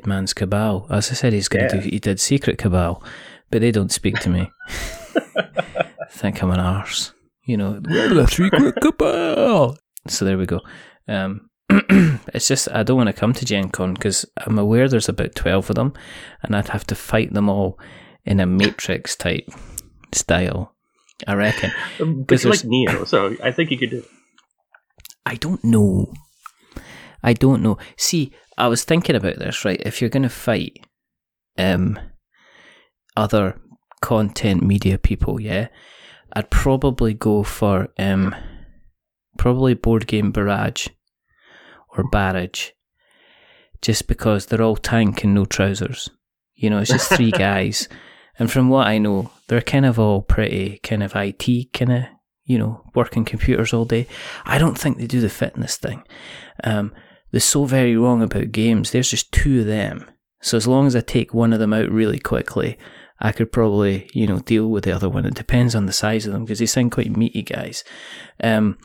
Dead Man's Cabal. As I said, he's going to Yeah. do. He did Secret Cabal, but they don't speak to me. Think I'm an arse. You know, the Secret Cabal. So there we go. Um, it's just I don't want to come to Gen Con because I'm aware there's about twelve of them, and I'd have to fight them all in a Matrix type style. I reckon. But Because you like Neo, so I think you could do. it. I don't know. I don't know. See, I was thinking about this, right? If you're going to fight um other content media people, yeah, I'd probably go for um probably board game barrage or barrage just because they're all tank and no trousers. You know, it's just three guys. And from what I know, they're kind of all pretty kind of IT kind of, you know, working computers all day. I don't think they do the fitness thing. Um, they're so very wrong about games. There's just two of them. So as long as I take one of them out really quickly, I could probably, you know, deal with the other one. It depends on the size of them because they sound quite meaty guys. Um,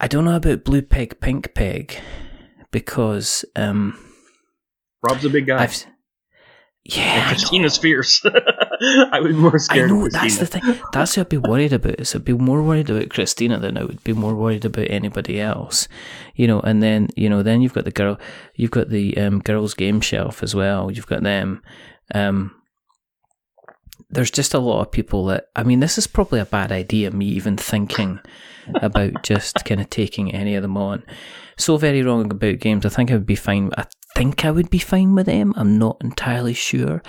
I don't know about Blue Peg, Pink Peg because um, Rob's a big guy. I've. Yeah, Christina's fierce. I would be more I know that's the thing. That's what I'd be worried about. Is I'd be more worried about Christina than I would be more worried about anybody else. You know, and then you know, then you've got the girl, you've got the um, girls' game shelf as well. You've got them. Um, there's just a lot of people that. I mean, this is probably a bad idea. Me even thinking about just kind of taking any of them on. So very wrong about games. I think I would be fine. I think I would be fine with them. I'm not entirely sure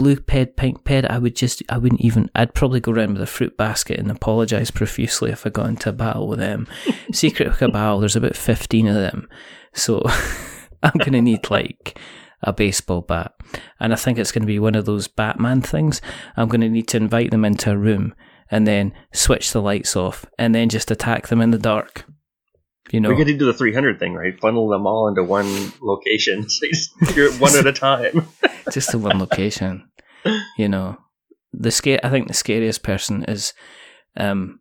blue peg, pink peg, I would just, I wouldn't even, I'd probably go around with a fruit basket and apologise profusely if I got into a battle with them. Secret Cabal, there's about 15 of them. So I'm going to need like a baseball bat. And I think it's going to be one of those Batman things. I'm going to need to invite them into a room and then switch the lights off and then just attack them in the dark. You know, We could do the 300 thing, right? Funnel them all into one location. So you just do it one at a time. just to one location. You know, the scare. I think the scariest person is, um,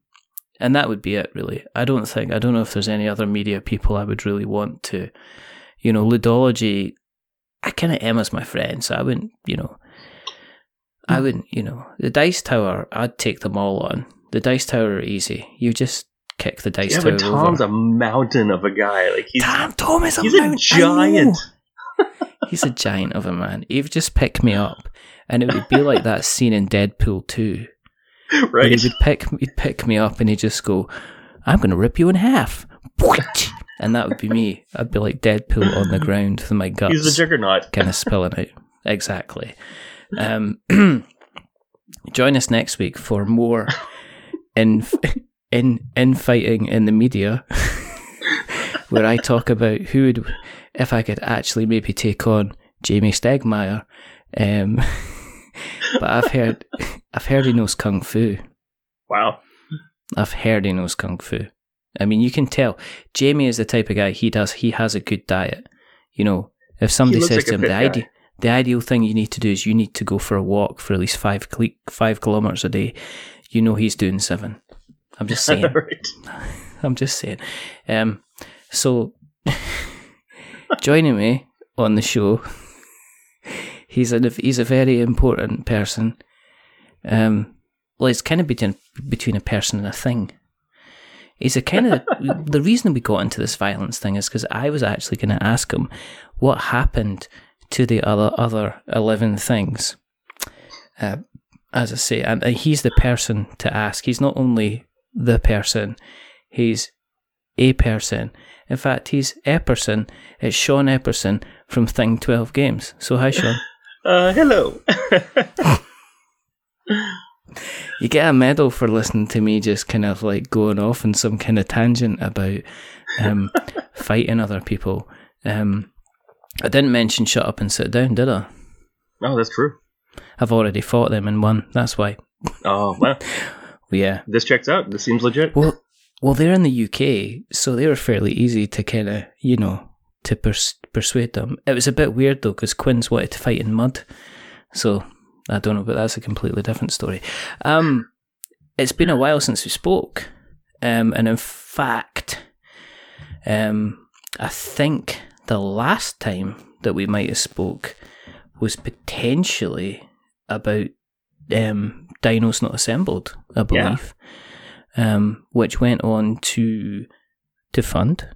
and that would be it. Really, I don't think. I don't know if there's any other media people I would really want to. You know, ludology. I kind of Emma's my friend, so I wouldn't. You know, I wouldn't. You know, the dice tower. I'd take them all on. The dice tower are easy. You just kick the dice yeah, tower but Tom's over. a mountain of a guy. Like he's Tom, Tom is a he's a mountain. Know. giant. He's a giant of a man. He'd just pick me up, and it would be like that scene in Deadpool 2, where right? he would pick he'd pick me up and he'd just go, "I'm going to rip you in half," and that would be me. I'd be like Deadpool on the ground with my guts He's the juggernaut. kind of spilling out. Exactly. Um, join us next week for more in in infighting in the media, where I talk about who would, if I could actually maybe take on Jamey Stegmaier. Um, but I've heard I've heard he knows kung fu. Wow. I've heard he knows kung fu. I mean, you can tell Jamey is the type of guy. He does. He has a good diet. You know, if somebody says like to him the guy. idea, the ideal thing you need to do is you need to go for a walk for at least five cle- five kilometers a day. You know he's doing seven. I'm just saying. right. I'm just saying. Um, so joining me on the show, he's a he's a very important person. Um, well, it's kind of between between a person and a thing. He's a kind of the reason we got into this violence thing is because I was actually going to ask him what happened to the other other eleven things. Uh, as I say, and uh, he's the person to ask. He's not only the person, he's a person. In fact, he's Epperson. It's Sean Epperson from Thing Twelve Games. So hi, Sean. Uh, hello. You get a medal for listening to me just kind of like going off on some kind of tangent about um, fighting other people. Um, I didn't mention shut up and sit down, did I? oh, that's true. I've already fought them and won. That's why. Oh, well, Yeah. this checks out. This seems legit. Well, well, they're in the UK, so they were fairly easy to kind of, you know, to pers- persuade them. It was a bit weird though, because Quinns wanted to fight in mud, so I don't know, but that's a completely different story. Um, it's been a while since we spoke, um, and in fact, um, I think the last time that we might have spoke was potentially about um, Dinos Not Assembled, I believe, yeah. Um, which went on to to fund,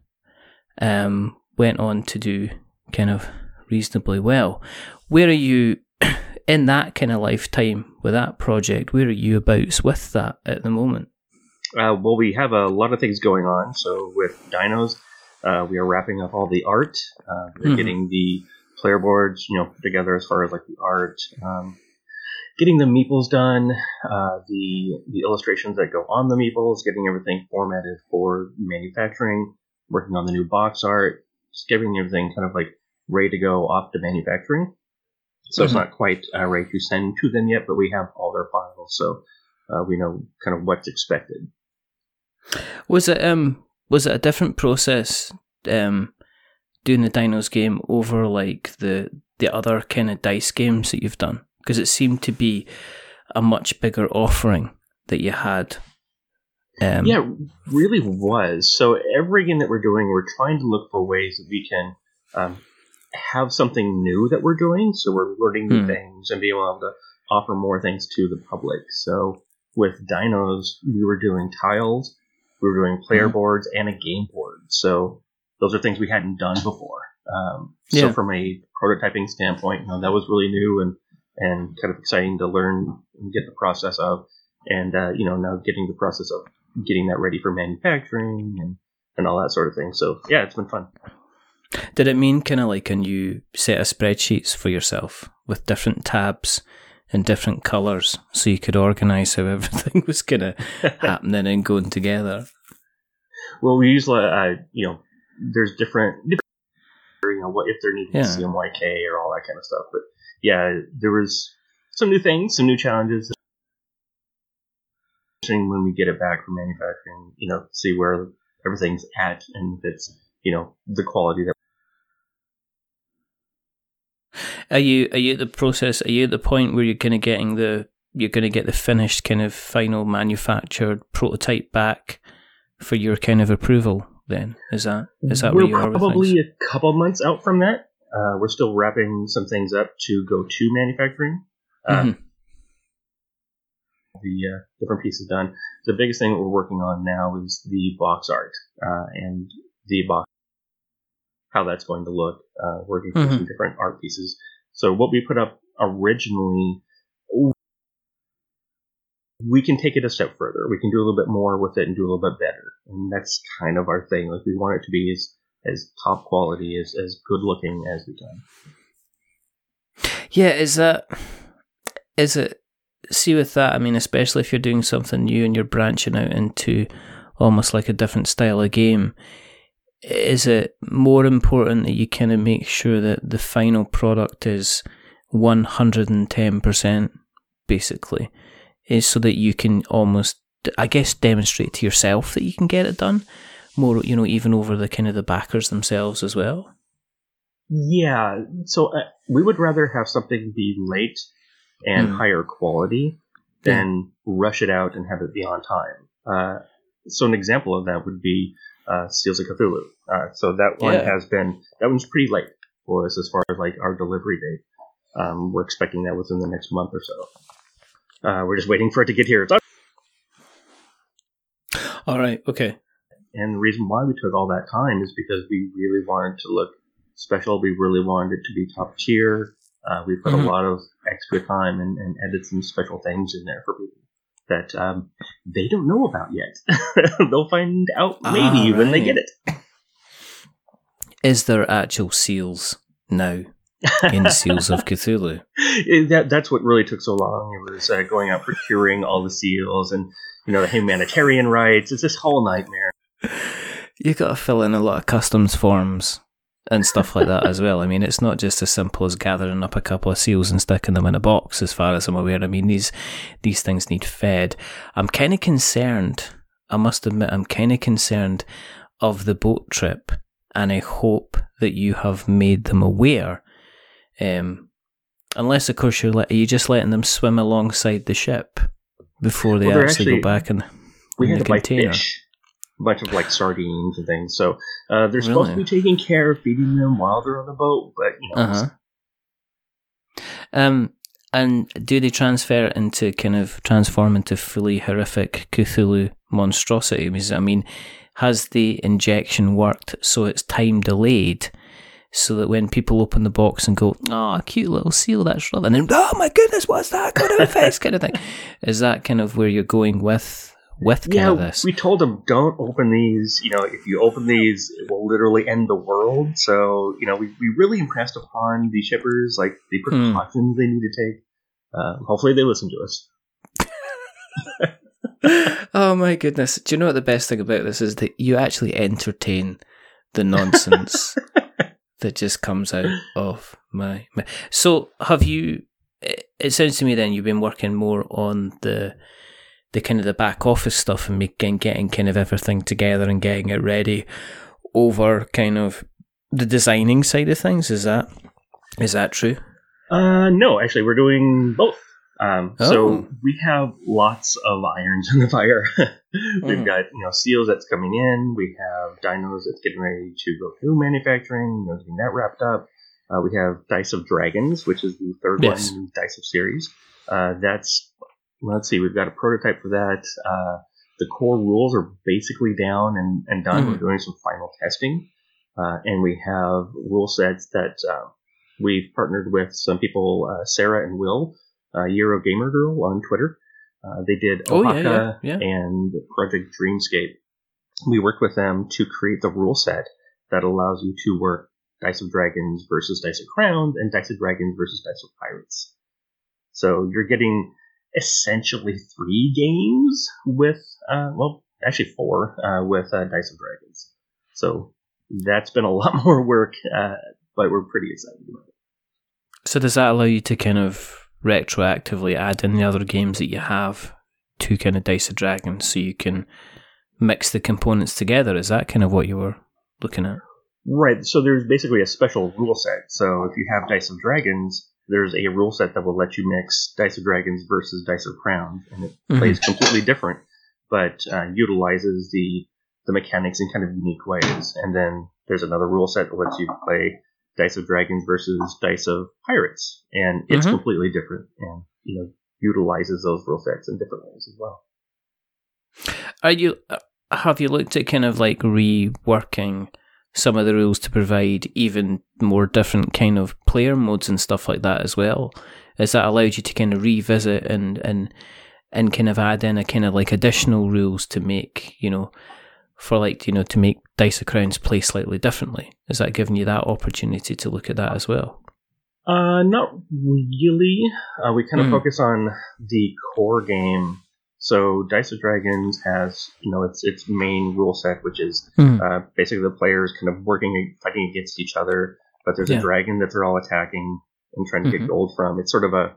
um, went on to do kind of reasonably well. Where are you in that kind of lifetime with that project? Where are you abouts with that at the moment? Uh, well, we have a lot of things going on. So with Dinos, uh, we are wrapping up all the art. Uh, we're mm-hmm. getting the player boards, you know, put together as far as like the art, um, getting the meeples done, uh, the the illustrations that go on the meeples, getting everything formatted for manufacturing, working on the new box art, just getting everything kind of like ready to go off to manufacturing. So mm-hmm. it's not quite uh, ready to send to them yet, but we have all their files, so uh, we know kind of what's expected. Was it um was it a different process um doing the Dinos game over like the the other kind of dice games that you've done? Because it seemed to be a much bigger offering that you had. Um, yeah, really was. So every game that we're doing, we're trying to look for ways that we can um, have something new that we're doing. So we're learning new hmm. things and being able to offer more things to the public. So with Dinos, we were doing tiles, we were doing player hmm. boards, and a game board. So those are things we hadn't done before. Um, so from a prototyping standpoint, you know, that was really new and and kind of exciting to learn and get the process of, and uh, you know, now getting the process of getting that ready for manufacturing and and all that sort of thing. So yeah, it's been fun. Did it mean kind of like a new set of spreadsheets for yourself with different tabs and different colours so you could organise how everything was kind of happening and going together? Well, we use, uh, you know, there's different, you know, what if they're needing yeah. CMYK or all that kind of stuff. But yeah, there was some new things, some new challenges. When we get it back from manufacturing, you know, see where everything's at and if it's, you know, the quality that are you are you at the process? Are you at the point where you're kind of getting the you're going to get the finished kind of final manufactured prototype back for your kind of approval? Then is that is that we're probably a couple months out from that. Uh, we're still wrapping some things up to go to manufacturing. Uh, mm-hmm. The uh, different pieces done. The biggest thing that we're working on now is the box art uh, and the box how that's going to look, uh, working for mm-hmm. some different art pieces. So what we put up originally, we can take it a step further. We can do a little bit more with it and do a little bit better. And that's kind of our thing. Like we want it to be as, as top quality, as, as good looking as we can. Yeah, is that, is it, see with that, I mean, especially if you're doing something new and you're branching out into almost like a different style of game, is it more important that you kind of make sure that the final product is 110% basically is so that you can almost i guess demonstrate to yourself that you can get it done more you know even over the kind of the backers themselves as well yeah so uh, we would rather have something be late and mm. higher quality than yeah. rush it out and have it be on time uh, so an example of that would be uh, Seals of Cthulhu. Uh, so that one yeah. has been that one's pretty late for us as far as like our delivery date. Um, we're expecting that within the next month or so. Uh, we're just waiting for it to get here. It's all right. Okay. And the reason why we took all that time is because we really wanted to look special. We really wanted it to be top tier. Uh, we put mm-hmm. a lot of extra time and, and added some special things in there for people that um, they don't know about yet. They'll find out maybe right. when they get it. Is there actual seals now in Seals of Cthulhu? that, that's what really took so long. It was uh, going out procuring all the seals and you know the humanitarian rights. It's this whole nightmare. You got to fill in a lot of customs forms and stuff like that as well. I mean, it's not just as simple as gathering up a couple of seals and sticking them in a box, as far as I'm aware. I mean, these these things need fed. I'm kind of concerned. I must admit, I'm kind of concerned of the boat trip, and I hope that you have made them aware. Um, unless, of course, you're le- are you just letting them swim alongside the ship before they well, actually, actually, go back and we had to container. buy fish a bunch of like sardines and things. So uh, they're really? supposed to be taking care of feeding them while they're on the boat, but you know. Uh-huh. Um, and do they transfer into kind of transform into fully horrific Cthulhu monstrosity? I mean, has the injection worked so it's time delayed? So that when people open the box and go, oh, a cute little seal, that's right, and then, oh my goodness, what's that going to affect? kind of thing. Is that kind of where you're going with with kind yeah, of this. We told them don't open these. You know, if you open these, it will literally end the world. So you know, we, we really impressed upon the shippers like the hmm. precautions they need to take. Uh, hopefully, they listen to us. oh my goodness! Do you know what the best thing about this is that you actually entertain the nonsense that just comes out of my, my. So, have you? It sounds to me then you've been working more on the the kind of the back office stuff and making getting kind of everything together and getting it ready over kind of the designing side of things. Is that is that true? Uh, no, actually, we're doing both. Um, oh. So we have lots of irons in the fire. We've mm. got you know seals that's coming in. We have dinos that's getting ready to go through manufacturing. You know, getting that wrapped up. Uh, we have Dice of Dragons, which is the third yes. one in the Dice of series. Uh, that's let's see, we've got a prototype for that. Uh, the core rules are basically down and, and done. Mm-hmm. We're doing some final testing. Uh, and we have rule sets that uh, we've partnered with some people, uh, Sarah and Will, uh, Euro Gamer Girl on Twitter. Uh, they did Oaxaca oh, yeah, yeah, yeah. and Project Dreamscape. We worked with them to create the rule set that allows you to work Dice of Dragons versus Dice of Crowns and Dice of Dragons versus Dice of Pirates. So you're getting essentially three games with, uh, well, actually four uh, with uh, Dice of Dragons. So that's been a lot more work, uh, but we're pretty excited about it. So does that allow you to kind of retroactively add in the other games that you have to kind of Dice of Dragons, so you can mix the components together? Is that kind of what you were looking at? Right. So there's basically a special rule set. So if you have Dice of Dragons, there's a rule set that will let you mix Dice of Dragons versus Dice of Crowns, and it mm-hmm. plays completely different, but uh, utilizes the the mechanics in kind of unique ways. And then there's another rule set that lets you play Dice of Dragons versus Dice of Pirates, and it's mm-hmm. completely different, and you know utilizes those rule sets in different ways as well. Are you uh, have you looked at kind of like reworking? some of the rules to provide even more different kind of player modes and stuff like that as well. Is that allowed you to kind of revisit and and and kind of add in a kind of like additional rules to make you know for like you know to make Dice of Crowns play slightly differently? Is that giving you that opportunity to look at that as well? Uh, not really. Uh, we kind of mm. focus on the core game so Dice of Dragons has, you know, its its main rule set, which is mm. uh, basically the players kind of working fighting against each other, but there's yeah. a dragon that they're all attacking and trying to mm-hmm. get gold from. It's sort of a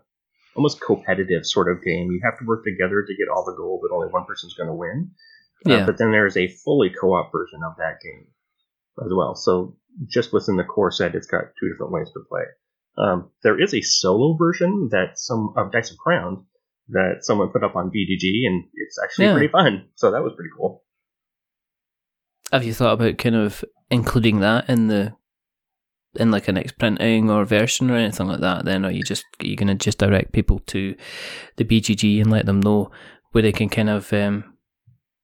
almost competitive sort of game. You have to work together to get all the gold, but only one person's going to win. Uh, yeah. Uh, but then there's a fully co-op version of that game as well. So just within the core set, it's got two different ways to play. Um, there is a solo version that some of Dice of Crowns that someone put up on BGG, and it's actually yeah. pretty fun. So that was pretty cool. Have you thought about kind of including that in the in like a next printing or version or anything like that? Then, or you just you're gonna just direct people to the BGG and let them know where they can kind of um,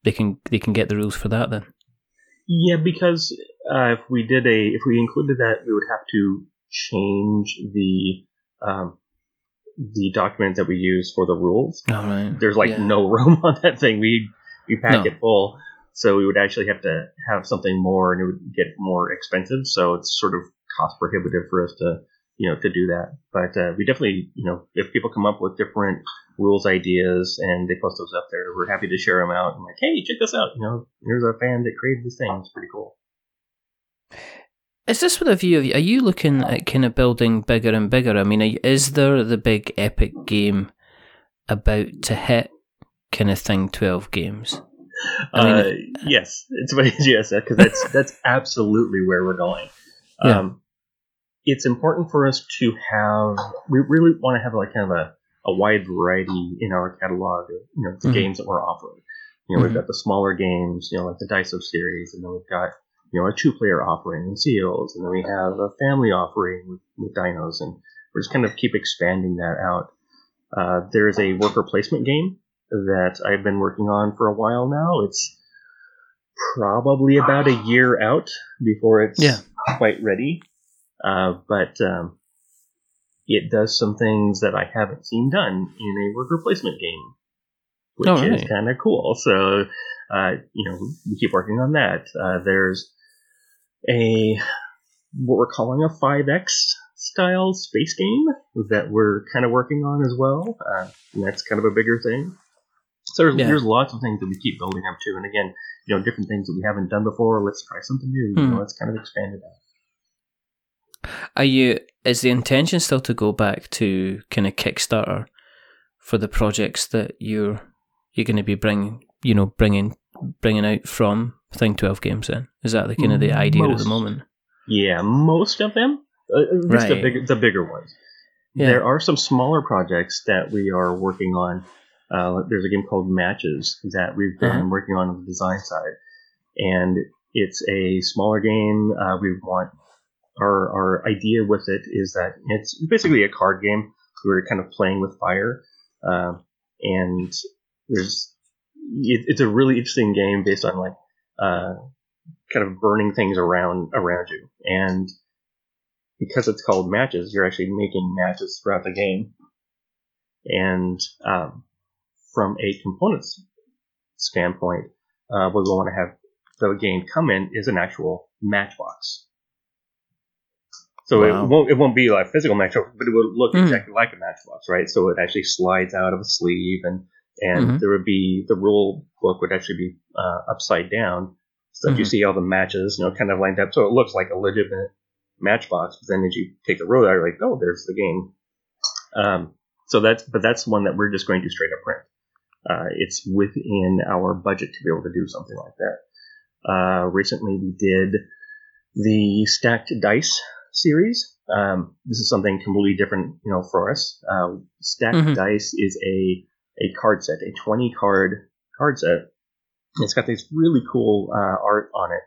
they can they can get the rules for that then. Yeah, because uh, if we did a if we included that, we would have to change the um, the document that we use for the rules. Oh, right. There's like yeah. no room on that thing. We we pack no. it full, so we would actually have to have something more, and it would get more expensive. So it's sort of cost prohibitive for us to you know to do that. But uh, we definitely you know if people come up with different rules ideas and they post those up there, we're happy to share them out. And like, hey, check this out. You know, here's a fan that created this thing. It's pretty cool. Is this with a view of are you looking at kind of building bigger and bigger? I mean, is there the big epic game about to hit kind of thing? Twelve games. I mean, uh, yes, it's what yes, because that's that's absolutely where we're going. Yeah. Um, it's important for us to have. We really want to have like kind of a, a wide variety in our catalog of you know the mm-hmm. games that we're offering. You know, mm-hmm. we've got the smaller games, you know, like the Dice of series, and then we've got you know a two-player offering in Seals, and then we have a family offering with, with Dinos, and we're just kind of keep expanding that out. Uh, there's a worker placement game that I've been working on for a while now. It's probably about a year out before it's yeah. quite ready. Uh, but um, it does some things that I haven't seen done in a worker placement game, which oh, right. is kind of cool. So, uh, you know, we keep working on that. Uh, there's a what we're calling a 5X style space game that we're kind of working on as well. Uh, and that's kind of a bigger thing. So there's, yeah. there's lots of things that we keep building up to. And again, you know, different things that we haven't done before. Let's try something new. Hmm. You know, let's kind of expand it out. Are you? Is the intention still to go back to kind of Kickstarter for the projects that you're you're going to be bringing, you know, bringing bringing out from Thing Twelve Games? Then is that the kind of the idea most, at the moment? Yeah, most of them. Uh, right. the, big, the bigger ones. Yeah. There are some smaller projects that we are working on uh, there's a game called Matches that we've been uh-huh. working on on the design side, and it's a smaller game. Uh, we want our our idea with it is that it's basically a card game. We're kind of playing with fire, uh, and there's it, it's a really interesting game based on like uh, kind of burning things around around you, and because it's called matches, you're actually making matches throughout the game, and um, from a components standpoint, uh, what we want to have the game come in is an actual matchbox. So wow. it won't it won't be like physical matchbox, but it will look mm. exactly like a matchbox, right? So it actually slides out of a sleeve, and and mm-hmm. there would be the rule book would actually be uh, upside down, so mm-hmm. you see all the matches, you know, kind of lined up, so it looks like a legitimate matchbox. But then as you take the road out, you're like, oh, there's the game. Um, so that's but that's one that we're just going to straight up print uh, it's within our budget to be able to do something like that. Uh, recently, we did the stacked dice series. Um, this is something completely different, you know, for us. Uh, stacked mm-hmm. dice is a a card set, a twenty card card set. It's got this really cool uh, art on it,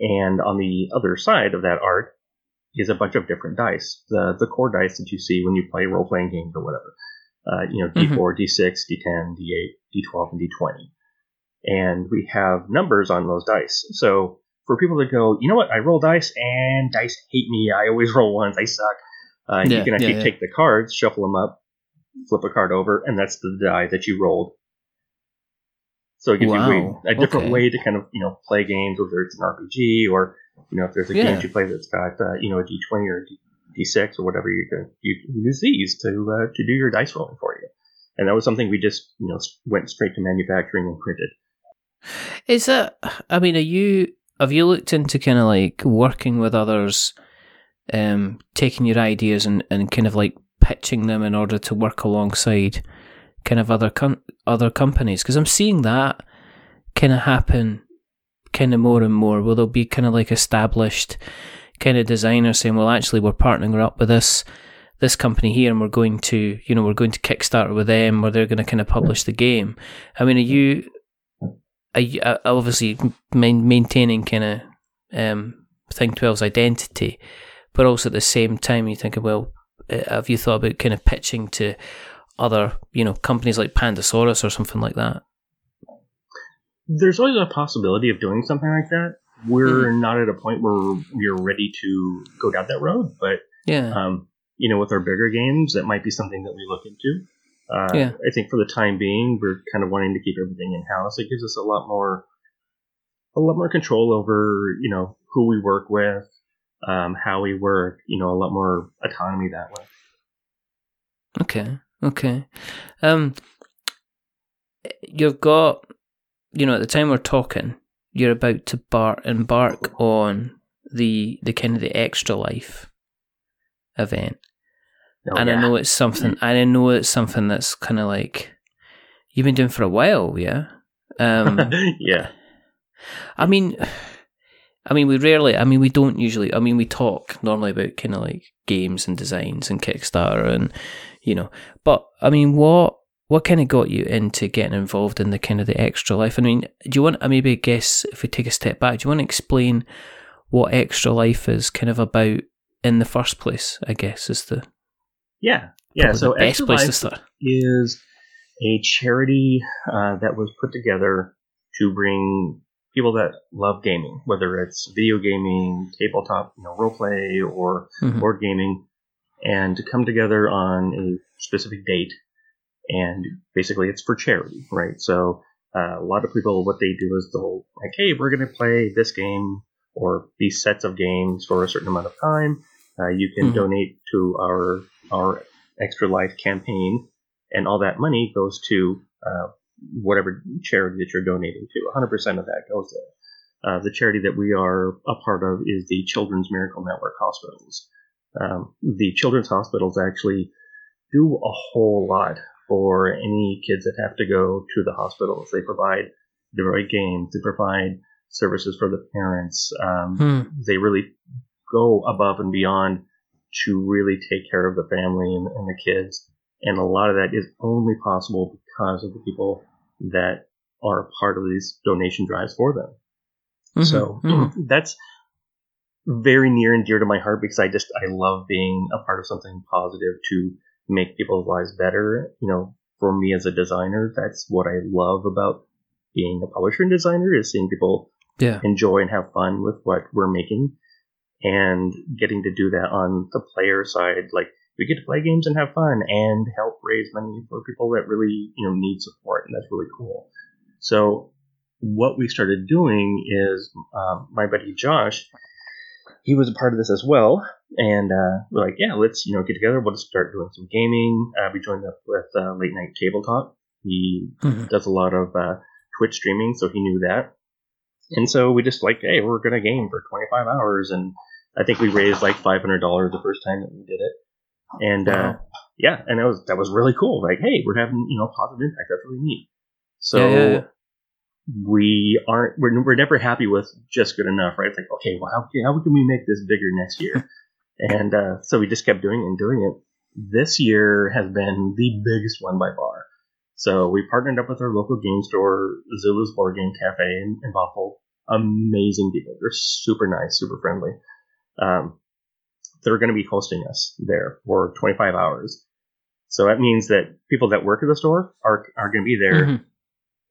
and on the other side of that art is a bunch of different dice. The the core dice that you see when you play role playing games or whatever uh, you know, D4, mm-hmm. D6, D10, D8, D12, and D20. And we have numbers on those dice. So for people to go, you know what, I roll dice and dice hate me. I always roll ones. They suck. Uh, yeah, you can actually yeah, yeah. take the cards, shuffle them up, flip a card over, and that's the die that you rolled. So it gives wow. you a different okay. way to kind of you know play games, whether it's an RPG or you know if there's a game you play that's got uh, you know a D20 or a D d6 or whatever you can you use these to uh, to do your dice rolling for you. And that was something we just you know went straight to manufacturing and printed. Is that? I mean, are you have you looked into kind of like working with others, um, taking your ideas and, and kind of like pitching them in order to work alongside kind of other com- other companies? Because I'm seeing that kind of happen kind of more and more. Will there be kind of like established kind of designers saying, well, actually, we're partnering up with this this company here, and we're going to, you know, we're going to Kickstarter with them, or they're going to kind of publish the game. I mean, are you, uh, obviously maintaining kind of um, Thing 12's identity, but also at the same time, you think, of, well, uh, have you thought about kind of pitching to other, you know, companies like Pandasaurus or something like that? There's always a possibility of doing something like that we're mm-hmm. not at a point where we're ready to go down that road. But yeah, um, you know, with our bigger games, that might be something that we look into. Uh, yeah. I think for the time being, we're kind of wanting to keep everything in house. It gives us a lot more, a lot more control over, you know, who we work with, um, how we work. You know, a lot more autonomy that way. Okay. Okay. Um, you've got, you know, at the time we're talking, you're about to bar- embark on the the kind of the extra life event. Oh, and yeah. I know it's something and I know it's something that's kinda like you've been doing for a while, yeah? Um, yeah. I mean I mean we rarely I mean we don't usually I mean we talk normally about kinda like games and designs and Kickstarter and you know. But I mean what what kind of got you into getting involved in the kind of the extra life? I mean, do you want? I maybe guess if we take a step back, do you want to explain what extra life is kind of about in the first place? I guess is the yeah yeah. So extra life is a charity uh, that was put together to bring people that love gaming, whether it's video gaming, tabletop, you know, role play, or mm-hmm. board gaming, and to come together on a specific date. And basically, it's for charity, right? So uh, a lot of people, what they do is they'll like, hey, we're going to play this game or these sets of games for a certain amount of time. Uh, you can mm-hmm. donate to our our Extra Life campaign, and all that money goes to uh, whatever charity that you're donating to. 100% of that goes there. Uh, the charity that we are a part of is the Children's Miracle Network Hospitals. Um, the children's hospitals actually do a whole lot for any kids that have to go to the hospitals. They provide the right games, they provide services for the parents. Um, hmm. They really go above and beyond to really take care of the family and, and the kids. And a lot of that is only possible because of the people that are part of these donation drives for them. Mm-hmm. So mm-hmm. that's very near and dear to my heart because I just I love being a part of something positive to make people's lives better. You know, for me as a designer, that's what I love about being a publisher and designer is seeing people yeah. enjoy and have fun with what we're making and getting to do that on the player side. Like we get to play games and have fun and help raise money for people that really you know need support and that's really cool. So what we started doing is uh, my buddy josh he was a part of this as well and uh, we're like yeah let's you know get together. We'll just start doing some gaming. Uh, we joined up with uh, late night tabletop he mm-hmm. does a lot of uh, twitch streaming so he knew that. And so we just like hey we're gonna game for 25 hours and i think we raised like $500 the first time that we did it and uh, yeah, and that was that was really cool. Like, hey, we're having you know positive impact. That's really neat. So yeah, yeah, we aren't we're, we're never happy with just good enough, right? It's like, okay, well, how, how can we make this bigger next year? and uh, so we just kept doing it and doing it. This year has been the biggest one by far. So we partnered up with our local game store, Zulu's Board Game Cafe in, in Bothell. Amazing people. They're super nice, super friendly. Um, they're going to be hosting us there for 25 hours. So that means that people that work at the store are, are going to be there mm-hmm.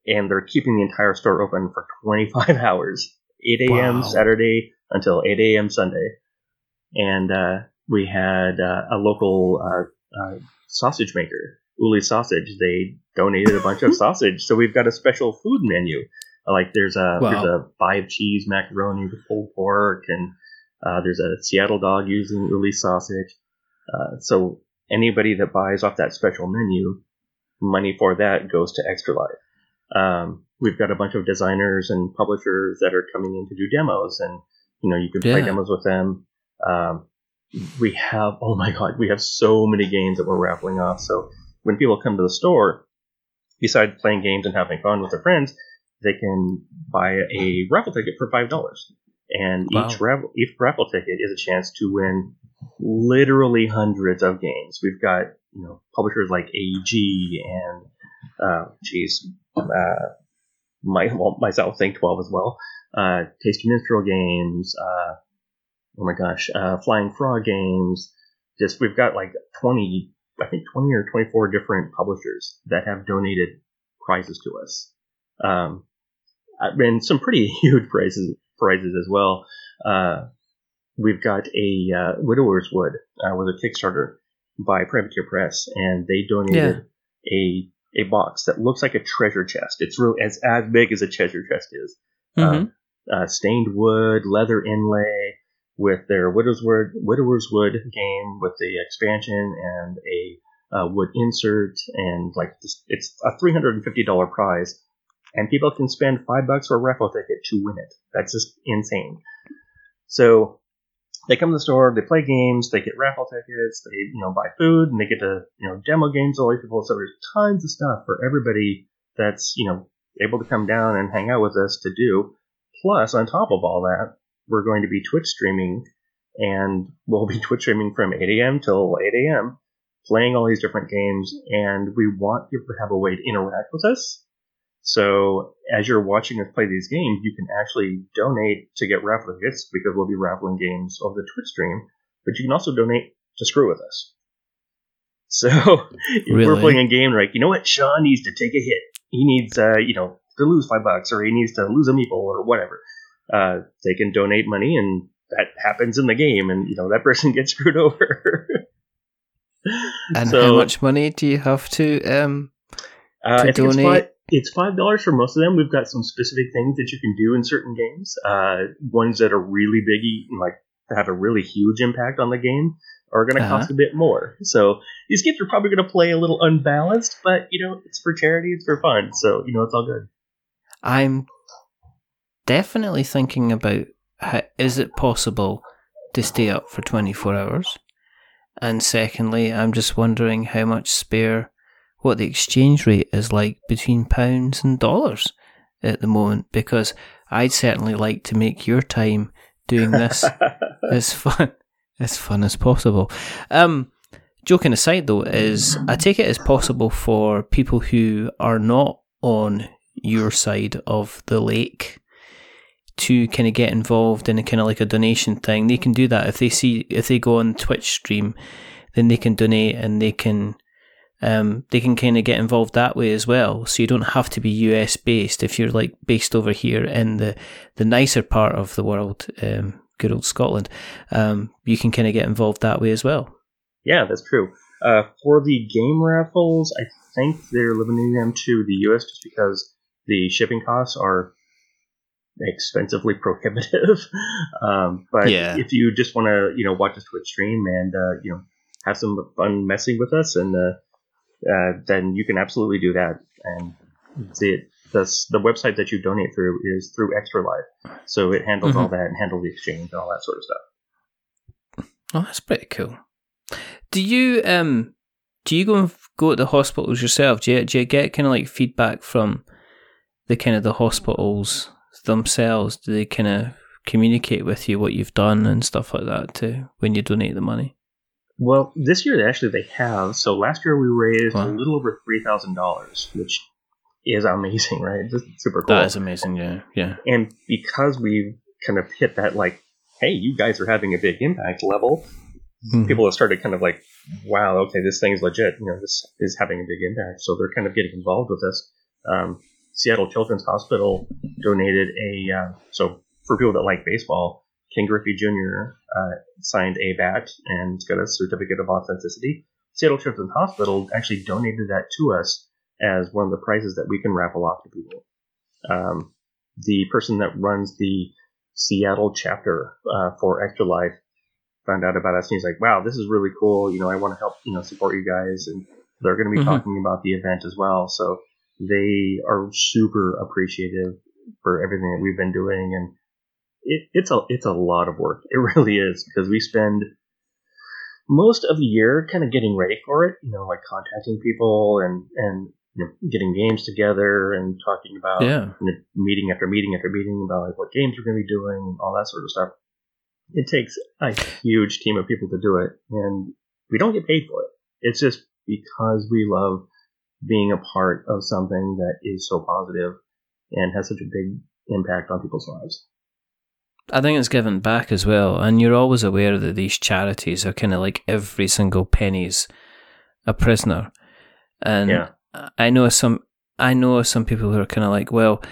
and they're keeping the entire store open for 25 hours, 8 a.m. Wow. Saturday until 8 a.m. Sunday. And uh, we had uh, a local uh, uh sausage maker, Uli Sausage. They donated a bunch of sausage. So we've got a special food menu. Like there's a wow. there's a five cheese macaroni with pulled pork and uh, there's a Seattle dog using Uli sausage. Uh, so anybody that buys off that special menu, money for that goes to Extra Life. Um, we've got a bunch of designers and publishers that are coming in to do demos, and you know you can play demos with them. Um, we have oh my god, we have so many games that we're raffling off. So when people come to the store, besides playing games and having fun with their friends, they can buy a raffle ticket for five dollars and wow. each raffle, each raffle ticket is a chance to win literally hundreds of games. We've got you know publishers like AEG and uh, geez, uh, my well, myself Thing Twelve as well. Uh, Tasty Minstrel games. Uh, oh my gosh, uh, Flying Frog games. Just we've got like twenty, I think twenty or twenty four different publishers that have donated prizes to us. Um, and some pretty huge prizes prizes as well. Uh, we've got a uh, Widower's Wood uh, was a Kickstarter by Privateer Press, and they donated yeah. a a box that looks like a treasure chest. It's really as as big as a treasure chest is. Mm-hmm. Uh, uh, stained wood, leather inlay, with their Widow's Wood Widower's Wood game with the expansion and a uh, wood insert, and like this, it's a three hundred and fifty dollar prize and people can spend five bucks for a raffle ticket to win it. That's just insane. So they come to the store, they play games, they get raffle tickets, they you know buy food, and they get to you know demo games all these people. So there's tons of stuff for everybody that's you know able to come down and hang out with us to do. Plus, on top of all that, we're going to be Twitch streaming, and we'll be Twitch streaming from 8 a.m. till 8 a.m. playing all these different games, and we want people to have a way to interact with us. So as you're watching us play these games, you can actually donate to get raffle tickets because we'll be raffling games over the Twitch stream. But you can also donate to screw with us. So if really? we're playing a game like, you know what, Sean needs to take a hit. He needs, uh, you know, to lose five bucks, or he needs to lose a meeple, or whatever. Uh, they can donate money, and that happens in the game, and you know that person gets screwed over. and so, how much money do you have to um uh, to donate? It's five dollars for most of them. We've got some specific things that you can do in certain games. Uh, ones that are really biggy, like have a really huge impact on the game, are going to uh-huh. cost a bit more. So these games are probably going to play a little unbalanced, but you know it's for charity, it's for fun, so you know it's all good. I'm definitely thinking about how, is it possible to stay up for 24 hours? And secondly, I'm just wondering how much spare, what the exchange rate is like between pounds and dollars at the moment, because I'd certainly like to make your time doing this as fun as fun as possible. Um, joking aside, though, is I take it as possible for people who are not on your side of the lake to kind of get involved in a kind of like a donation thing. They can do that if they see if they go on Twitch stream, then they can donate and they can um, they can kind of get involved that way as well. So you don't have to be US based if you're like based over here in the the nicer part of the world, um, good old Scotland. Um, you can kind of get involved that way as well. Yeah, that's true. Uh, for the game raffles, I think they're limiting them to the US just because the shipping costs are expensively prohibitive. um, but yeah. if you just want to, you know, watch a Twitch stream and uh, you know have some fun messing with us, and uh, uh, then you can absolutely do that. And the, the the website that you donate through is through Extra Life, so it handles mm-hmm. all that and handles the exchange and all that sort of stuff. Oh, that's pretty cool. Do you um do you go and go to the hospitals yourself? Do you, do you get kind of like feedback from the kind of the hospitals themselves? Do they kind of communicate with you what you've done and stuff like that too when you donate the money? Well, this year actually they have. So last year we raised wow. a little over three thousand dollars, which is amazing, right? Just super cool. That is amazing, yeah, yeah. And because we kind of hit that, like, hey, you guys are having a big impact level, mm-hmm. people have started kind of like, wow, okay, this thing's legit. You know, this is having a big impact. So they're kind of getting involved with this. Um, Seattle Children's Hospital donated a uh, so for people that like baseball, Ken Griffey Jr. Uh, signed a bat and got a certificate of authenticity. Seattle Children's Hospital actually donated that to us as one of the prizes that we can raffle off to people. Um, the person that runs the Seattle chapter uh, for Extra Life found out about us and he's like, "Wow, this is really cool. You know, I want to help you know support you guys." And they're going to be mm-hmm. talking about the event as well. So they are super appreciative for everything that we've been doing, and it, it's a it's a lot of work. It really is because we spend most of the year kind of getting ready for it. You know, like contacting people and and you know, getting games together and talking about yeah. you know, meeting after meeting after meeting about like what games we're going to be doing and all that sort of stuff. It takes a huge team of people to do it, and we don't get paid for it. It's just because we love being a part of something that is so positive and has such a big impact on people's lives. I think it's given back as well, and you're always aware that these charities are kind of like every single penny's a prisoner, and yeah. I know some I know some people who are kind of like, well,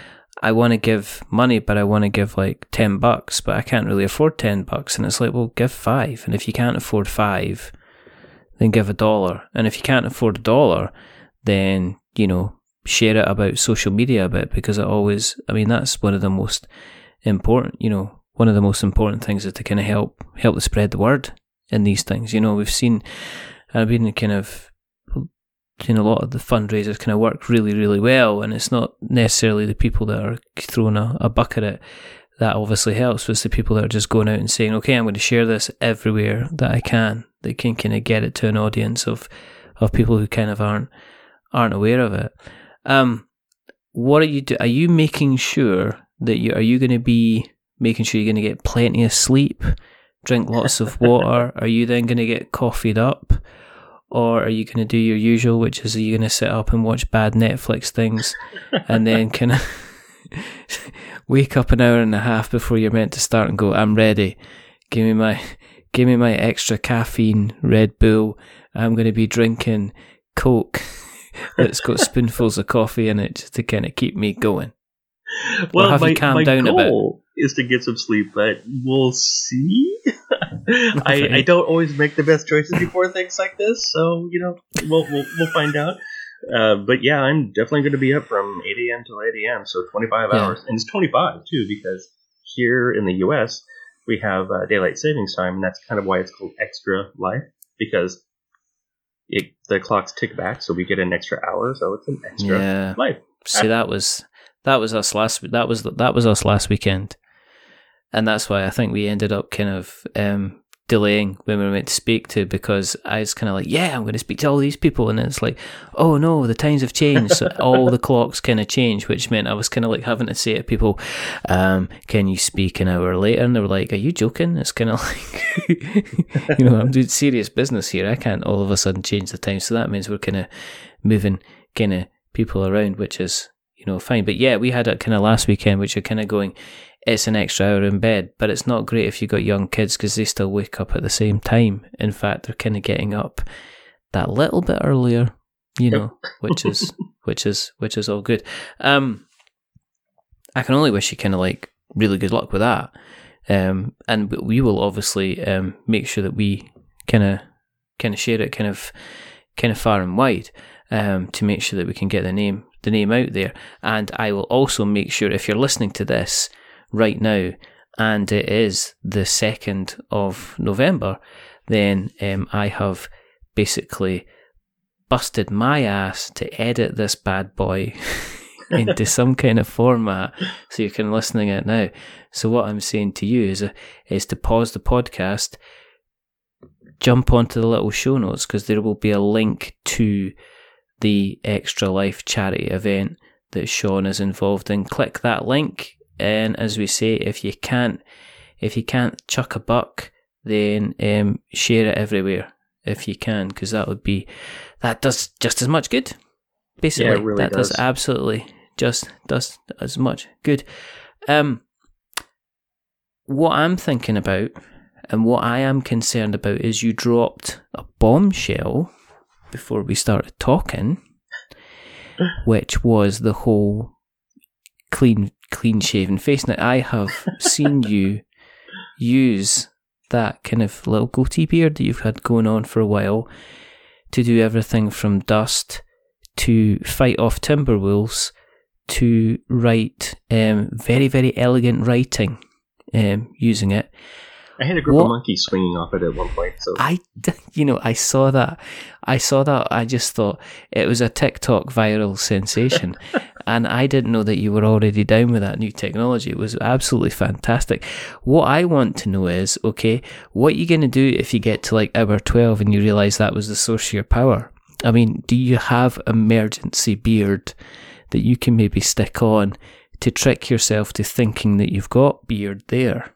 I want to give money, but I want to give like ten bucks, but I can't really afford ten bucks, and it's like, well, give five, and if you can't afford five, then give a dollar, and if you can't afford a dollar, then, you know, share it about social media a bit because it always, I mean, that's one of the most important, you know, one of the most important things is to kind of help, help to spread the word in these things. You know, we've seen, I've been kind of, seen a lot of the fundraisers kind of work really, really well, and it's not necessarily the people that are throwing a, a bucket at that obviously helps, but it's the people that are just going out and saying, okay, I'm going to share this everywhere that I can, that can kind of get it to an audience of, of people who kind of aren't aren't aware of it. Um, what are you do? Are you making sure that you are you going to be making sure you're going to get plenty of sleep, drink lots of water? are you then going to get coffeeed up, or are you going to do your usual, which is are you going to sit up and watch bad Netflix things, and then kind of wake up an hour and a half before you're meant to start and go, I'm ready. Give me my, give me my extra caffeine Red Bull. I'm going to be drinking Coke that's got spoonfuls of coffee in it just to kind of keep me going. Well, have my, you calmed down goal is to get some sleep, but we'll see. I, I don't always make the best choices before things like this, so you know we'll we'll, we'll find out. Uh, but yeah, I'm definitely going to be up from 8 a.m. till 8 a.m. So 25 yeah. hours, and it's 25 too because here in the U.S. we have uh, daylight savings time, and that's kind of why it's called extra life because it the clocks tick back, so we get an extra hour, so it's an extra yeah. life. See, that was that was us last. That was that was us last weekend, and that's why I think we ended up kind of um, delaying when we were meant to speak to because I was kind of like, yeah, I'm going to speak to all these people, and it's like, oh no, the times have changed. So all the clocks kind of changed, which meant I was kind of like having to say to people, um, "Can you speak an hour later?" And they were like, "Are you joking?" It's kind of like, you know, I'm doing serious business here. I can't all of a sudden change the time, so that means we're kind of moving kind of people around, which is you know fine. But yeah, we had it kind of last weekend, which are kind of going it's an extra hour in bed, but it's not great if you've got young kids because they still wake up at the same time. In fact, they're kind of getting up that little bit earlier, you know, which is which is which is all good. Um, I can only wish you kind of like really good luck with that. Um, and we will obviously um, make sure that we kind of kind of share it kind of kind of far and wide um, to make sure that we can get the name the name out there. And I will also make sure if you're listening to this right now, and it is the 2nd of November, then um, I have basically busted my ass to edit this bad boy into some kind of format so you can listening it now. So what I'm saying to you is uh, is to pause the podcast, jump onto the little show notes because there will be a link to the Extra Life charity event that Sean is involved in. Click that link and as we say, if you can't, if you can't chuck a buck, then um, share it everywhere if you can, because that would be that does just as much good. Basically, yeah, really that does. does. absolutely just does as much good. Um, what I'm thinking about and what I am concerned about is you dropped a bombshell before we started talking, which was the whole clean clean shaven face. Now, I have seen you use that kind of little goatee beard that you've had going on for a while to do everything from dust to fight off timber wolves to write um, very, very elegant writing um, using it. I had a group what? of monkeys swinging off it at one point. So I, you know, I saw that. I saw that. I just thought it was a TikTok viral sensation, and I didn't know that you were already down with that new technology. It was absolutely fantastic. What I want to know is, okay, what are you going to do if you get to like hour twelve and you realize that was the source of your power? I mean, do you have emergency beard that you can maybe stick on to trick yourself to thinking that you've got beard there?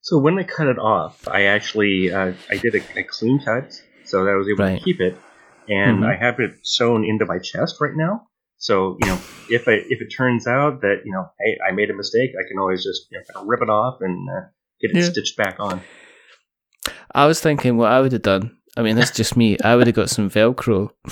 So when I cut it off, I actually uh, I did a, a, clean cut, so that I was able right. to keep it, and mm-hmm. I have it sewn into my chest right now. So you know, if I if it turns out that you know, hey, I made a mistake, I can always just you know, kind of rip it off and uh, get it yeah. stitched back on. I was thinking what I would have done. I mean, that's just me. I would have got some Velcro.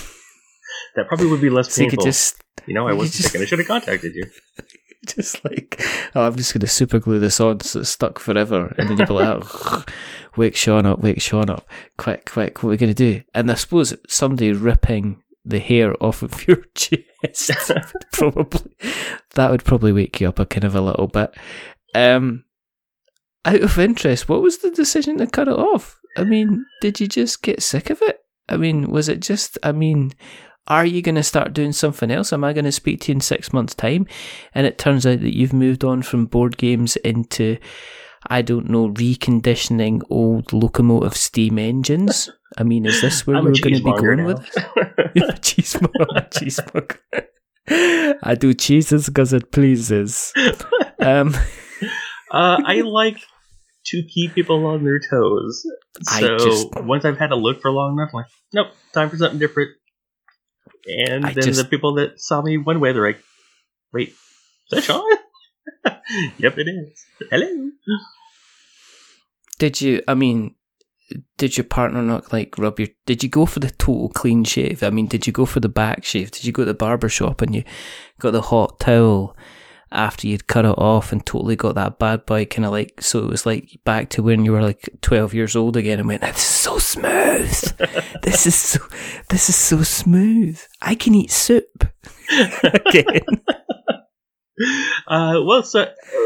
that probably would be less painful. So you, just, you know, I wasn't just, thinking I should have contacted you. just like, oh, I'm just going to super glue this on so it's stuck forever. And then you'll be like, oh, wake Sean up, wake Sean up. Quick, quick, what are we going to do? And I suppose somebody ripping the hair off of your chest probably, that would probably wake you up a kind of a little bit. Um, out of interest, what was the decision to cut it off? I mean, did you just get sick of it? I mean, was it just, I mean, are you going to start doing something else? Am I going to speak to you in six months' time? And it turns out that you've moved on from board games into, I don't know, reconditioning old locomotive steam engines. I mean, is this where we're going to be going now. with it? cheese cheesemonger. I do cheeses because it pleases. Um. uh, I like to keep people on their toes. So just, once I've had to look for long enough, I'm like, nope, time for something different. And I then just, the people that saw me one way, they're like, wait, is that Sean? Yep, it is. Hello. Did you, I mean, did your partner not like rub your, did you go for the total clean shave? I mean, did you go for the back shave? Did you go to the barber shop and you got the hot towel after you'd cut it off and totally got that bad boy kind of like, so it was like back to when you were like 12 years old again and went, this is so smooth. this is so, this is so smooth. I can eat soup again. Uh, well, so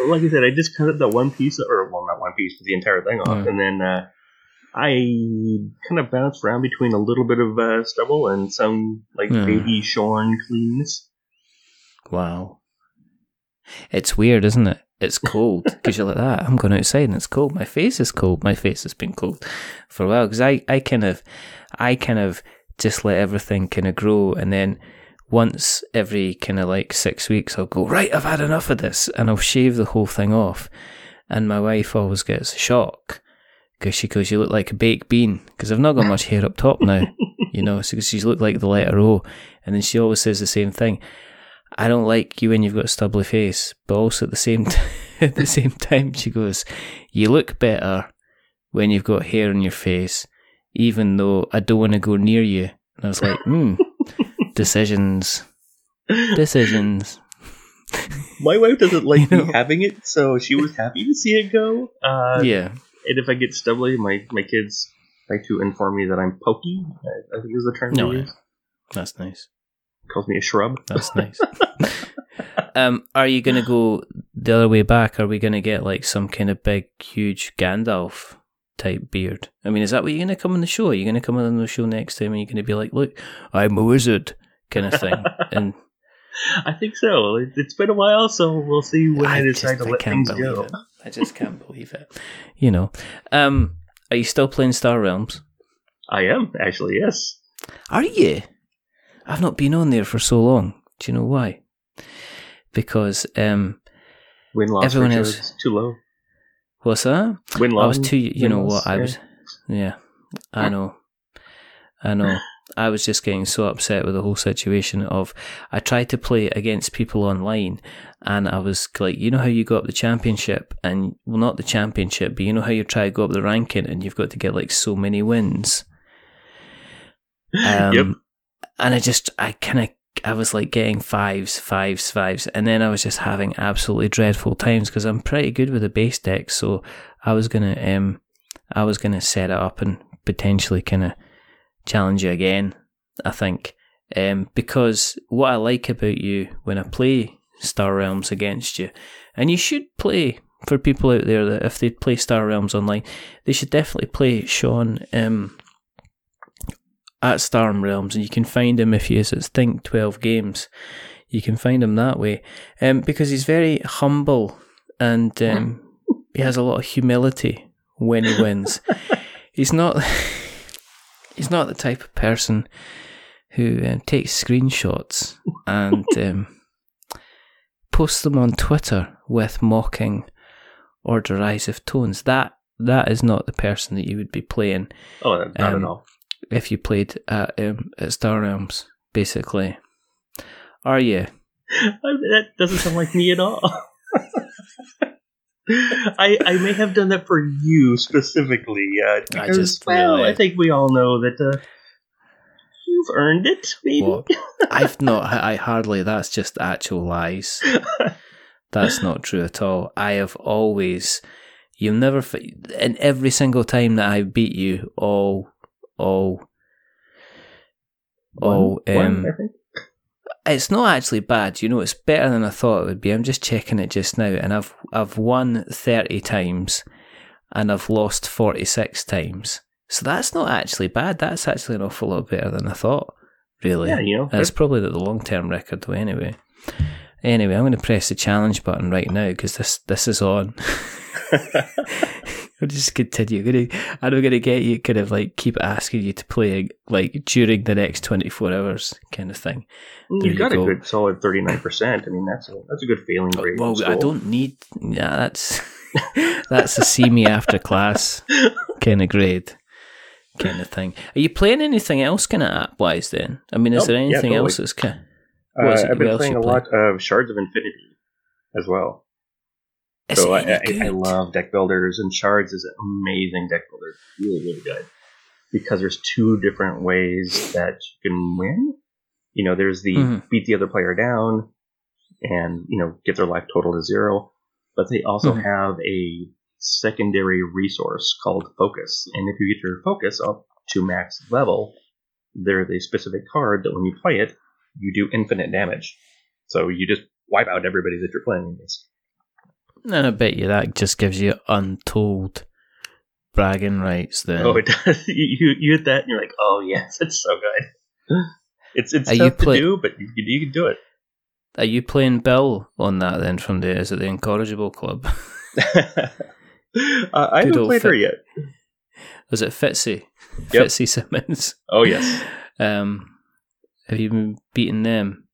like I said, I just cut the one piece, or well, not one piece, but the entire thing off, and then uh, I kind of bounced around between a little bit of uh, stubble and some like baby shorn cleanness. Wow. It's weird, isn't it? It's cold because you're like that. I'm going outside and it's cold. My face is cold. My face has been cold for a while because I, I kind of, I kind of just let everything kind of grow and then once every kind of like six weeks I'll go right. I've had enough of this and I'll shave the whole thing off. And my wife always gets a shock because she goes, "You look like a baked bean." Because I've not got much hair up top now, you know. So she's looked like the letter O, and then she always says the same thing. I don't like you when you've got a stubbly face, but also at the same t- at the same time, she goes, "You look better when you've got hair on your face, even though I don't want to go near you." And I was like, "Hmm, decisions, decisions." My wife doesn't like you know? me having it, so she was happy to see it go. Uh, yeah, and if I get stubbly, my my kids like to inform me that I'm pokey. I, I think is the term. No, yeah. that's nice calls me a shrub. That's nice. um, are you going to go the other way back? Are we going to get like some kind of big, huge Gandalf type beard? I mean, is that what you're going to come on the show? Are you going to come on the show next time and you're going to be like, look, I'm a wizard kind of thing? and I think so. It's been a while, so we'll see when I, I decide just, to let things go. It. I just can't believe it. You know, um, are you still playing Star Realms? I am actually. Yes. Are you? I've not been on there for so long. Do you know why? Because um, win loss everyone else too low. What's that? Win loss. I was too. You know what? I was. Yeah, I know. I know. I was just getting so upset with the whole situation of I tried to play against people online and I was like, you know how you go up the championship and well not the championship, but you know how you try to go up the ranking and you've got to get like so many wins. Um, yep and I just I kind of I was like getting fives, fives, fives, and then I was just having absolutely dreadful times because I'm pretty good with the base deck. So I was gonna um I was gonna set it up and potentially kind of challenge you again. I think um because what I like about you when I play Star Realms against you, and you should play for people out there that if they play Star Realms online, they should definitely play Sean um at Star Realms, and you can find him if you use Thing Twelve Games. You can find him that way, um, because he's very humble and um, he has a lot of humility when he wins. he's not. he's not the type of person who um, takes screenshots and um, posts them on Twitter with mocking or derisive tones. That that is not the person that you would be playing. Oh, not um, at all if you played at, um, at Star Realms, basically. Are you? that doesn't sound like me at all. I I may have done that for you specifically, uh, because I just, well, really... I think we all know that uh, you've earned it. Maybe well, I've not. I hardly. That's just actual lies. that's not true at all. I have always. You'll never. And every single time that I beat you, all all all um one, it's not actually bad, you know, it's better than I thought it would be. I'm just checking it just now and I've I've won thirty times and I've lost forty six times. So that's not actually bad. That's actually an awful lot better than I thought. Really. Yeah, you know. It's probably the long term record though anyway. Anyway, I'm gonna press the challenge button right now because this this is on. I'll just continue. I'm gonna, I'm gonna get you kind of like keep asking you to play like during the next 24 hours kind of thing. You've you got go. a good solid 39%. I mean, that's a, that's a good failing rate. Well, I don't need, yeah, that's, that's a see me after class kind of grade kind of thing. Are you playing anything else kind of app wise then? I mean, is Nope, there yeah, anything totally. else that's kind Uh. I've been playing a play? lot of Shards of Infinity as well. Is so I, I, I love deck builders, and Shards is an amazing deck builder. Really, really good. Because there's two different ways that you can win. You know, there's the Mhm. beat the other player down and, you know, get their life total to zero. But they also Mhm. have a secondary resource called Focus. And if you get your Focus up to max level, there's a specific card that when you play it, you do infinite damage. So you just wipe out everybody that you're playing against. And I bet you that just gives you untold bragging rights then. Oh, it does. You, you, hit that and you're like, oh, yes, it's so good. It's it's Are tough play- to do, but you, can- you can do it. Are you playing Bill on that then from the is it the Incorrigible Club? uh, I haven't played her fit- yet. Was it Fitzy? Yep. Fitzy Simmons. Oh, yes. Um have you been beating them?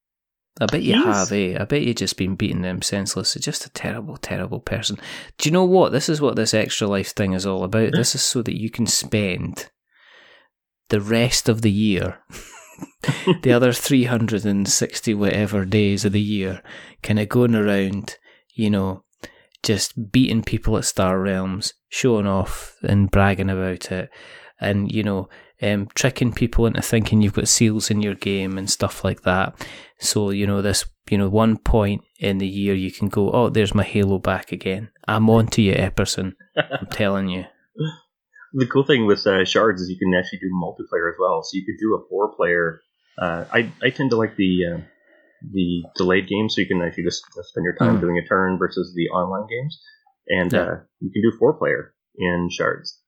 I bet you Yes. have, eh? I bet you've just been beating them senseless. You're just a terrible, terrible person. Do you know what? This is what this extra life thing is all about. This is so that you can spend the rest of the year, the other 360 whatever days of the year, kind of going around, you know, just beating people at Star Realms, showing off and bragging about it, and, you know, um, tricking people into thinking you've got seals in your game and stuff like that. So, you know, this, you know, one point in the year you can go, oh, there's my Halo back again. I'm on to you, Epperson. I'm telling you. The cool thing with uh, Shards is you can actually do multiplayer as well. So you could do a four player. Uh, I, I tend to like the uh, the delayed game, so you can actually just spend your time Mhm. doing a turn versus the online games. And Yeah. uh, you can do four player in Shards.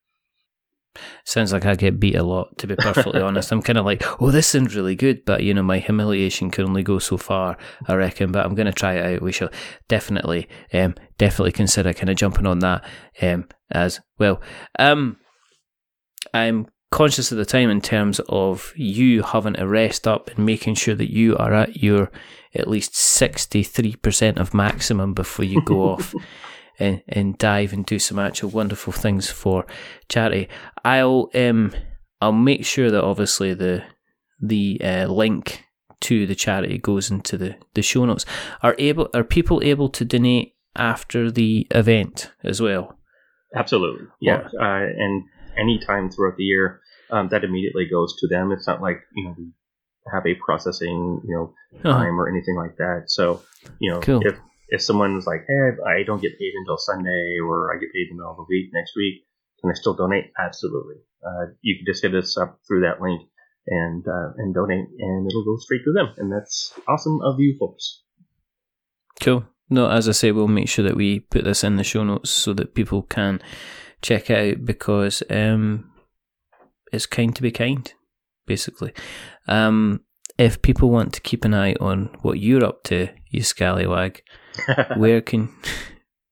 Sounds like I get beat a lot, to be perfectly honest. I'm kind of like, oh, this sounds really good, but, you know, my humiliation can only go so far, I reckon. But I'm going to try it out. We shall definitely, um, definitely consider kind of jumping on that um, as well. Um, I'm conscious of the time in terms of you having to rest up and making sure that you are at your at least 63% of maximum before you go off and, and dive and do some actual wonderful things for charity. I'll um I'll make sure that obviously the the uh, link to the charity goes into the, the show notes. Are able are people able to donate after the event as well? Absolutely, yeah. Uh, and any time throughout the year, um, that immediately goes to them. It's not like you know we have a processing you know Uh-huh. time or anything like that. So you know Cool. if if someone's like, hey, I don't get paid until Sunday, or I get paid in the middle of the week next week, can I still donate? Absolutely. Uh, you can just hit us up through that link and uh, and donate, and it'll go straight to them, and that's awesome of you folks. Cool. No, as I say, we'll make sure that we put this in the show notes so that people can check out because um, it's kind to be kind, basically. Um, if people want to keep an eye on what you're up to, you scallywag, where can,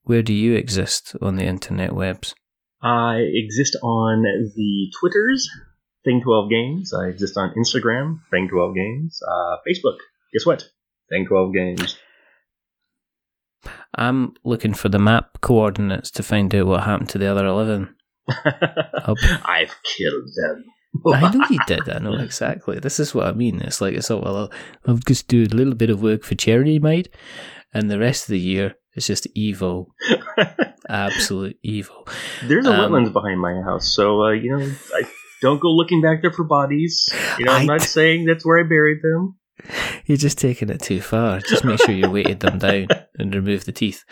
where do you exist on the internet webs? I exist on the Twitters, Thing12 Games. I exist on Instagram, Thing12 Games. Uh, Facebook, guess what? Thing12 Games. I'm looking for the map coordinates to find out what happened to the other 11. I've killed them. I know you did. I know exactly. This is what I mean. It's like it's all well. I'll, I'll just do a little bit of work for charity, mate, and the rest of the year it's just evil, absolute evil. There's a Um, wetlands behind my house, so uh, you know, I don't go looking back there for bodies. You know, I'm not saying that's where I buried them. You're just taking it too far. Just make sure you weighted them down and remove the teeth.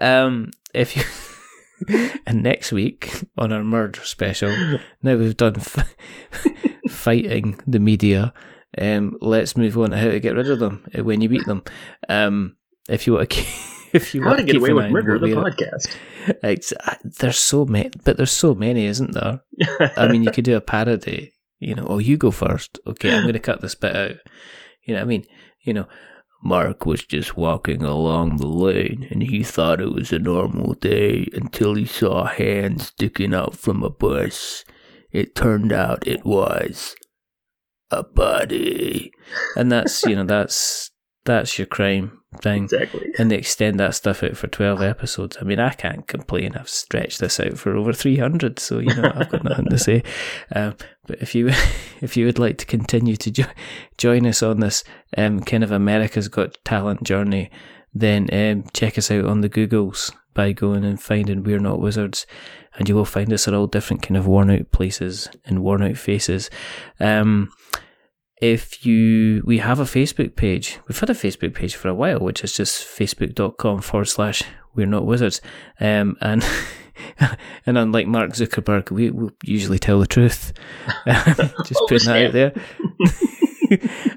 Um, if you and next week on our murder special, now we've done f- fighting the media. Um, let's move on to how to get rid of them uh, when you beat them. Um, if you want to, keep, if you How want to get away with murder? The podcast. It's, uh, there's so many, but there's so many, isn't there? I mean, you could do a parody. You know, oh, you go first. Okay, I'm going to cut this bit out. You know, what I mean, you know, Mark was just walking along the lane and he thought it was a normal day until he saw a hand sticking out from a bush. It turned out it was a body. And that's, you know, that's that's your crime thing. Exactly. And they extend that stuff out for 12 episodes. I mean, I can't complain. I've stretched this out for over 300, so, you know, I've got nothing to say. Um, but if you if you would like to continue to jo- join us on this um, kind of America's Got Talent journey, then um, check us out on the Googles by going and finding We're Not Wizards. And you will find us at all different kind of worn out places and worn out faces. Um, if you we have a Facebook page. We've had a Facebook page for a while, which is just facebook.com forward slash we're not wizards. Um, and and unlike Mark Zuckerberg, we, we usually tell the truth. just putting that out there.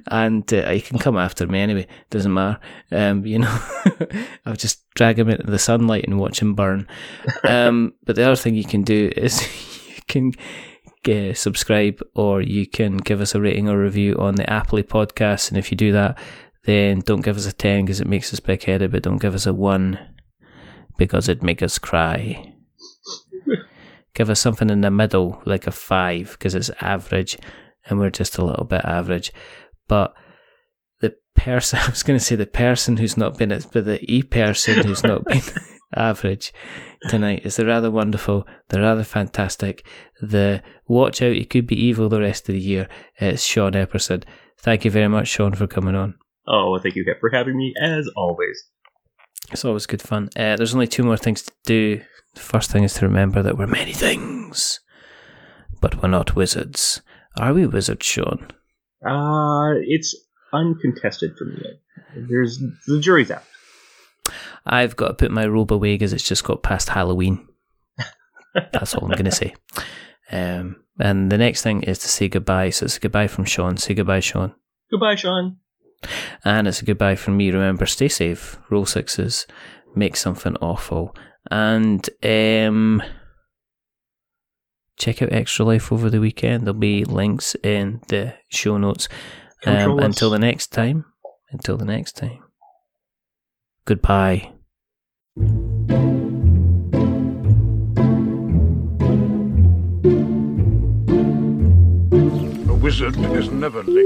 and uh, you can come after me anyway. Doesn't matter. Um, you know, I'll just drag him into the sunlight and watch him burn. Um, but the other thing you can do is you can uh, subscribe or you can give us a rating or review on the Apple podcast. And if you do that, then don't give us a 10 because it makes us big headed, but don't give us a 1 because it'd make us cry. give us something in the middle, like a 5 because it's average and we're just a little bit average. But the person, I was going to say the person who's not been, but the e person who's not been average tonight is the rather wonderful, the rather fantastic, the watch out, you could be evil the rest of the year. It's Sean Epperson. Thank you very much, Sean, for coming on. Oh, thank you for having me, as always. It's always good fun. Uh, there's only two more things to do. The first thing is to remember that we're many things, but we're not wizards. Are we wizards, Sean? Uh, it's uncontested for me. There's the jury's out. I've got to put my robe away because it's just got past Halloween. That's all I'm going to say. Um, and the next thing is to say goodbye. So it's a goodbye from Sean. Say goodbye, Sean. Goodbye, Sean. And it's a goodbye from me. Remember, stay safe, roll sixes, make something awful, and um, check out Extra Life over the weekend. There'll be links in the show notes. Um, until the next time. Until the next time. Goodbye. Wizard is never late.